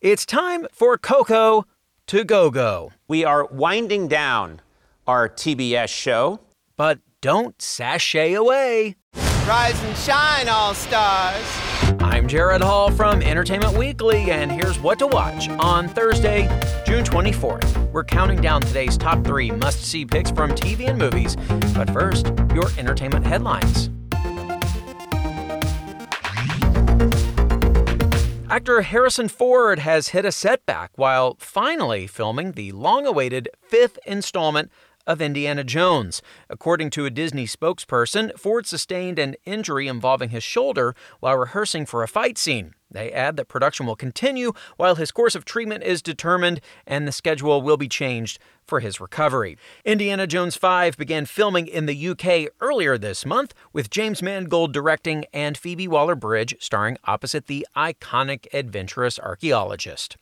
It's time for Coco to go go. We are winding down our TBS show. But don't sashay away. Rise and shine, all stars. I'm Gerrad Hall from Entertainment Weekly, and here's what to watch on Thursday, June 24th. We're counting down today's top three must see picks from TV and movies. But first, your entertainment headlines. Actor Harrison Ford has hit a setback while finally filming the long awaited fifth installment of Indiana Jones. According to a Disney spokesperson, Ford sustained an injury involving his shoulder while rehearsing for a fight scene. They add that production will continue while his course of treatment is determined and the schedule will be changed for his recovery. Indiana Jones 5 began filming in the UK earlier this month, with James Mangold directing and Phoebe Waller Bridge starring opposite the iconic adventurous archaeologist.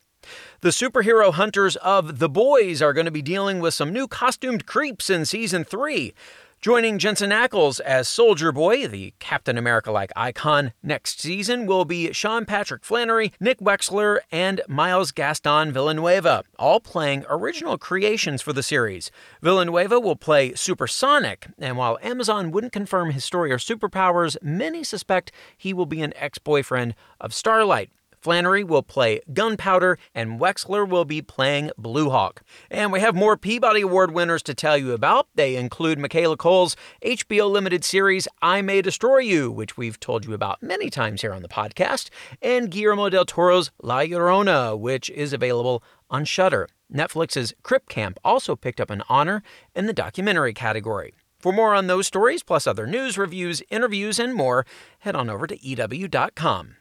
The superhero hunters of The Boys are going to be dealing with some new costumed creeps in season 3. Joining Jensen Ackles as Soldier Boy, the Captain America like icon, next season will be Sean Patrick Flanery, Nick Wechsler, and Miles Gaston Villanueva, all playing original creations for the series. Villanueva will play Supersonic, and while Amazon wouldn't confirm his story or superpowers, many suspect he will be an ex boyfriend of Starlight. Flanery will play Gunpowder, and Wechsler will be playing Blue Hawk. And we have more Peabody Award winners to tell you about. They include Michaela Coel's HBO limited series I May Destroy You, which we've told you about many times here on the podcast, and Guillermo del Toro's La Llorona, which is available on Shudder. Netflix's Crip Camp also picked up an honor in the documentary category. For more on those stories, plus other news, reviews, interviews, and more, head on over to EW.com.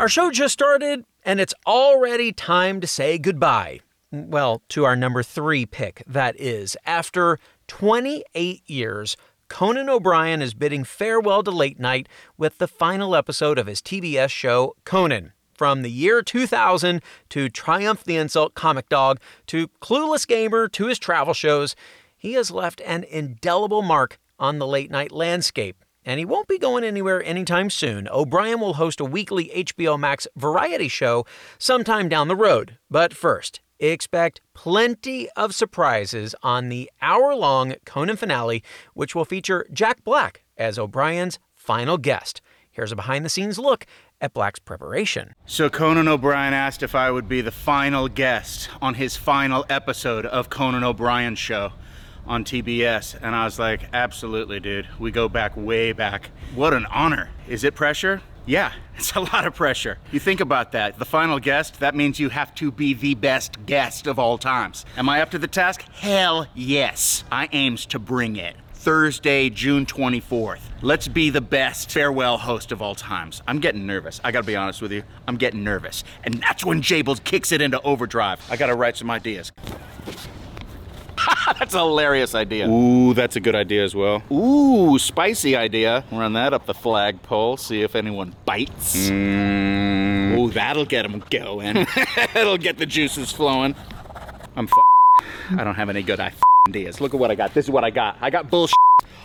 Our show just started, and it's already time to say goodbye. Well, to our number three pick, that is. After 28 years, Conan O'Brien is bidding farewell to late night with the final episode of his TBS show, Conan. From the year 2000 to Triumph the Insult Comic Dog to Clueless Gamer to his travel shows, he has left an indelible mark on the late night landscape and he won't be going anywhere anytime soon. O'Brien will host a weekly HBO Max variety show sometime down the road. But first, expect plenty of surprises on the hour long Conan finale, which will feature Jack Black as O'Brien's final guest. Here's a behind the scenes look at Black's preparation. So, Conan O'Brien asked if I would be the final guest on his final episode of Conan O'Brien's show on TBS. And I was like, absolutely, dude. We go back way back. What an honor. Is it pressure? Yeah, it's a lot of pressure. You think about that. The final guest, that means you have to be the best guest of all times. Am I up to the task? Hell yes. I aims to bring it. Thursday, June 24th. Let's be the best farewell host of all times. I'm getting nervous. I gotta be honest with you. I'm getting nervous. And that's when Jables kicks it into overdrive. I gotta write some ideas. that's a hilarious idea. Ooh, that's a good idea as well. Ooh, spicy idea. Run that up the flagpole, see if anyone bites. Mm. Ooh, that'll get them going. It'll get the juices flowing. I'm f- I don't have any good ideas. Look at what I got. This is what I got. I got bullshit.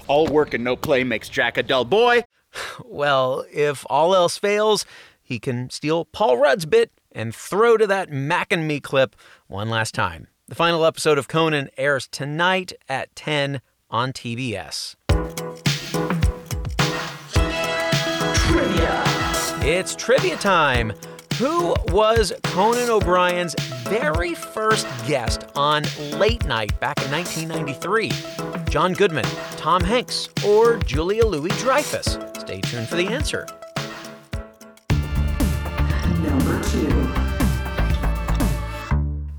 All work and no play makes Jack a dull boy. Well, if all else fails, he can steal Paul Rudd's bit and throw to that Mac and Me clip one last time. The final episode of Conan airs tonight at 10 on TBS. Trivia. It's trivia time. Who was Conan O'Brien's very first guest on Late Night back in 1993? John Goodman, Tom Hanks, or Julia Louis Dreyfus? Stay tuned for the answer.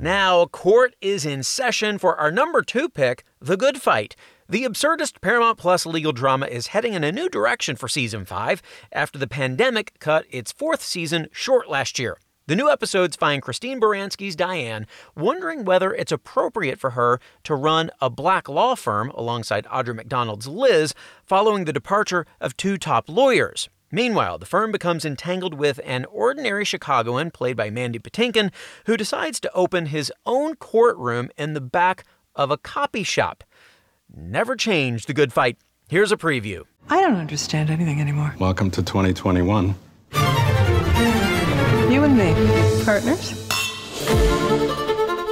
Now, court is in session for our number two pick, The Good Fight. The absurdist Paramount Plus legal drama is heading in a new direction for season 5 after the pandemic cut its fourth season short last year. The new episodes find Christine Baranski's Diane wondering whether it's appropriate for her to run a black law firm alongside Audra McDonald's Liz following the departure of two top lawyers. Meanwhile, the firm becomes entangled with an ordinary Chicagoan, played by Mandy Patinkin, who decides to open his own courtroom in the back of a copy shop. Never change the good fight. Here's a preview. I don't understand anything anymore. Welcome to 2021. You and me, partners?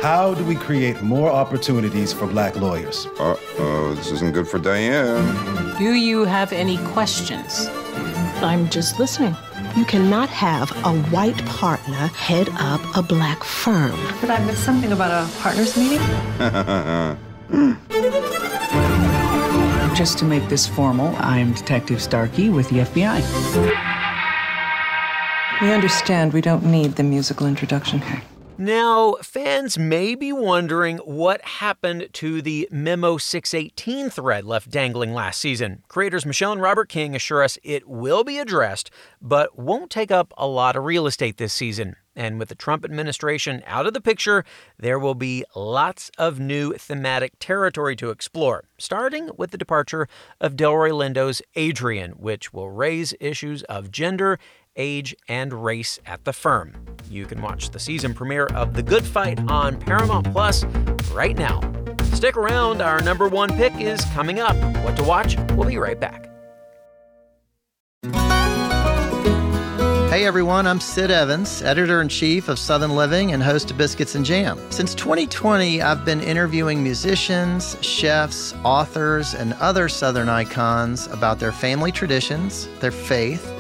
How do we create more opportunities for black lawyers? Uh oh, this isn't good for Diane. Do you have any questions? I'm just listening. You cannot have a white partner head up a black firm. Did I miss something about a partners meeting? Just to make this formal, I'm Detective Starkey with the FBI. We understand we don't need the musical introduction. Now, fans may be wondering what happened to the Memo 618 thread left dangling last season. Creators Michelle and Robert King assure us it will be addressed, but won't take up a lot of real estate this season. And with the Trump administration out of the picture, there will be lots of new thematic territory to explore, starting with the departure of Delroy Lindo's Adrian, which will raise issues of gender age, and race at the firm. You can watch the season premiere of The Good Fight on Paramount Plus right now. Stick around, our number one pick is coming up. What to watch? We'll be right back. Hey everyone, I'm Sid Evans, editor in chief of Southern Living and host of Biscuits and Jam. Since 2020, I've been interviewing musicians, chefs, authors, and other Southern icons about their family traditions, their faith,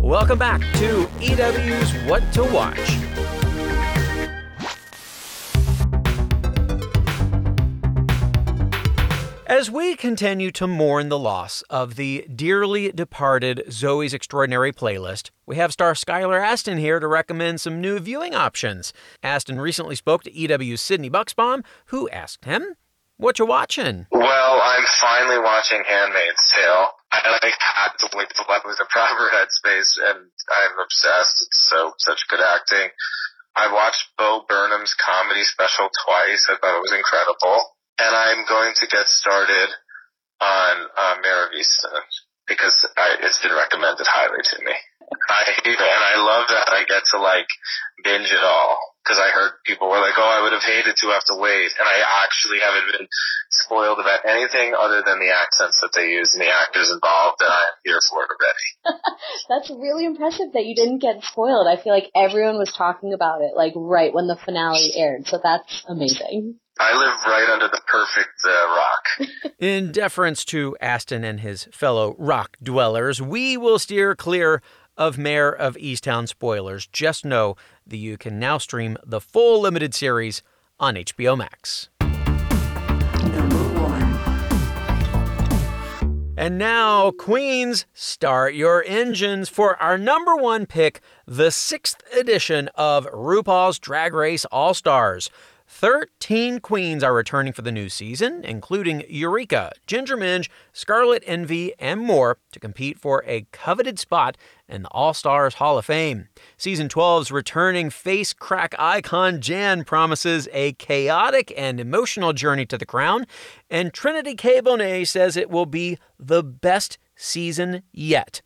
Welcome back to EW's What to Watch. As we continue to mourn the loss of the dearly departed Zoey's Extraordinary playlist, we have star Skylar Astin here to recommend some new viewing options. Astin recently spoke to EW's Sydney Bucksbaum, who asked him, What you watching? Well, I'm finally watching Handmaid's Tale. I like had to wait till I was in proper headspace, and I'm obsessed. It's so such good acting. I watched Bo Burnham's comedy special twice. I thought it was incredible, and I'm going to get started on uh, of because I, it's been recommended highly to me. I and I love that I get to like binge it all people were like, "Oh, I would have hated to have to wait," and I actually haven't been spoiled about anything other than the accents that they use and the actors involved, and I am here for it already. That's really impressive that you didn't get spoiled. I feel like everyone was talking about it like right when the finale aired, so that's amazing. I live right under the perfect uh, rock. In deference to Astin and his fellow rock dwellers, we will steer clear of Mare of Easttown spoilers. Just know that you can now stream the full limited series on HBO Max. And now, Queens, start your engines for our number one pick, the sixth edition of RuPaul's Drag Race All Stars. 13 queens are returning for the new season, including Eureka, Ginger Minj, Scarlet Envy, and more to compete for a coveted spot in the All Stars Hall of Fame. Season 12's returning face crack icon Jan promises a chaotic and emotional journey to the crown, and Trinity K. Bonet says it will be the best season yet.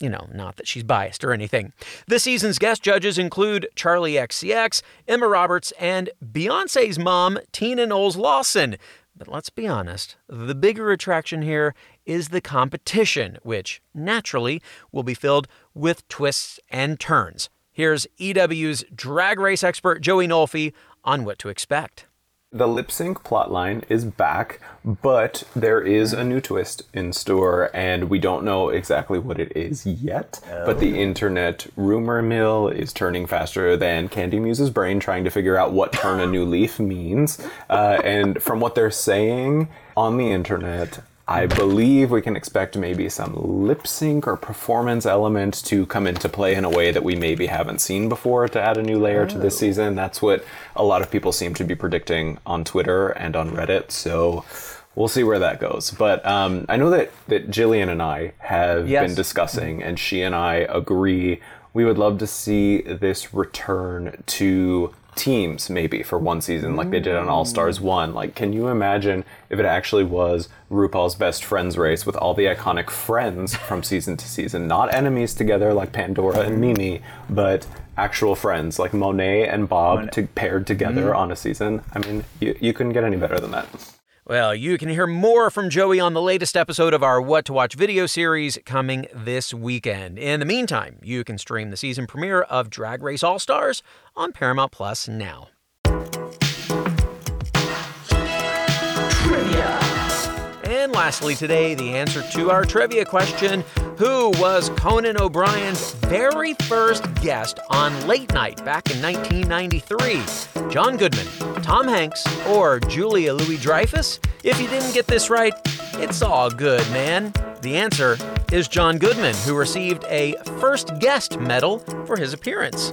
You know, not that she's biased or anything. This season's guest judges include Charli XCX, Emma Roberts, and Beyonce's mom, Tina Knowles Lawson. But let's be honest, the bigger attraction here is the competition, which naturally will be filled with twists and turns. Here's EW's drag race expert Joey Nolfi on what to expect. The lip sync plotline is back, but there is a new twist in store, and we don't know exactly what it is yet. Oh. But the internet rumor mill is turning faster than Kandy Muse's brain, trying to figure out what turn a new leaf means. Uh, and from what they're saying on the internet, I believe we can expect maybe some lip sync or performance element to come into play in a way that we maybe haven't seen before to add a new layer oh. to this oh. season. That's what a lot of people seem to be predicting on Twitter and on Reddit. So we'll see where that goes. But um, I know that, that Jillian and I have Yes. been discussing, and she and I agree. We would love to see this return to teams, maybe for one season, like they did on All Stars One. Like, can you imagine if it actually was RuPaul's Best Friends race with all the iconic friends from season to season, not enemies together like Pandora and Mimi, but actual friends like Monet and Bob to, paired together Mhm. on a season? I mean, you, you couldn't get any better than that. Well, you can hear more from Joey on the latest episode of our What to Watch video series coming this weekend. In the meantime, you can stream the season premiere of Drag Race All Stars on Paramount Plus now. And lastly, today, the answer to our trivia question Who was Conan O'Brien's very first guest on Late Night back in 1993? John Goodman, Tom Hanks, or Julia Louis Dreyfus? If you didn't get this right, it's all good, man. The answer is John Goodman, who received a first guest medal for his appearance.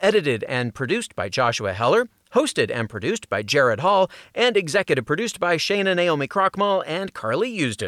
edited and produced by Joshua Heller, hosted and produced by Gerrad Hall, and executive produced by Shayna Naomi Krochmal and Carly Usden.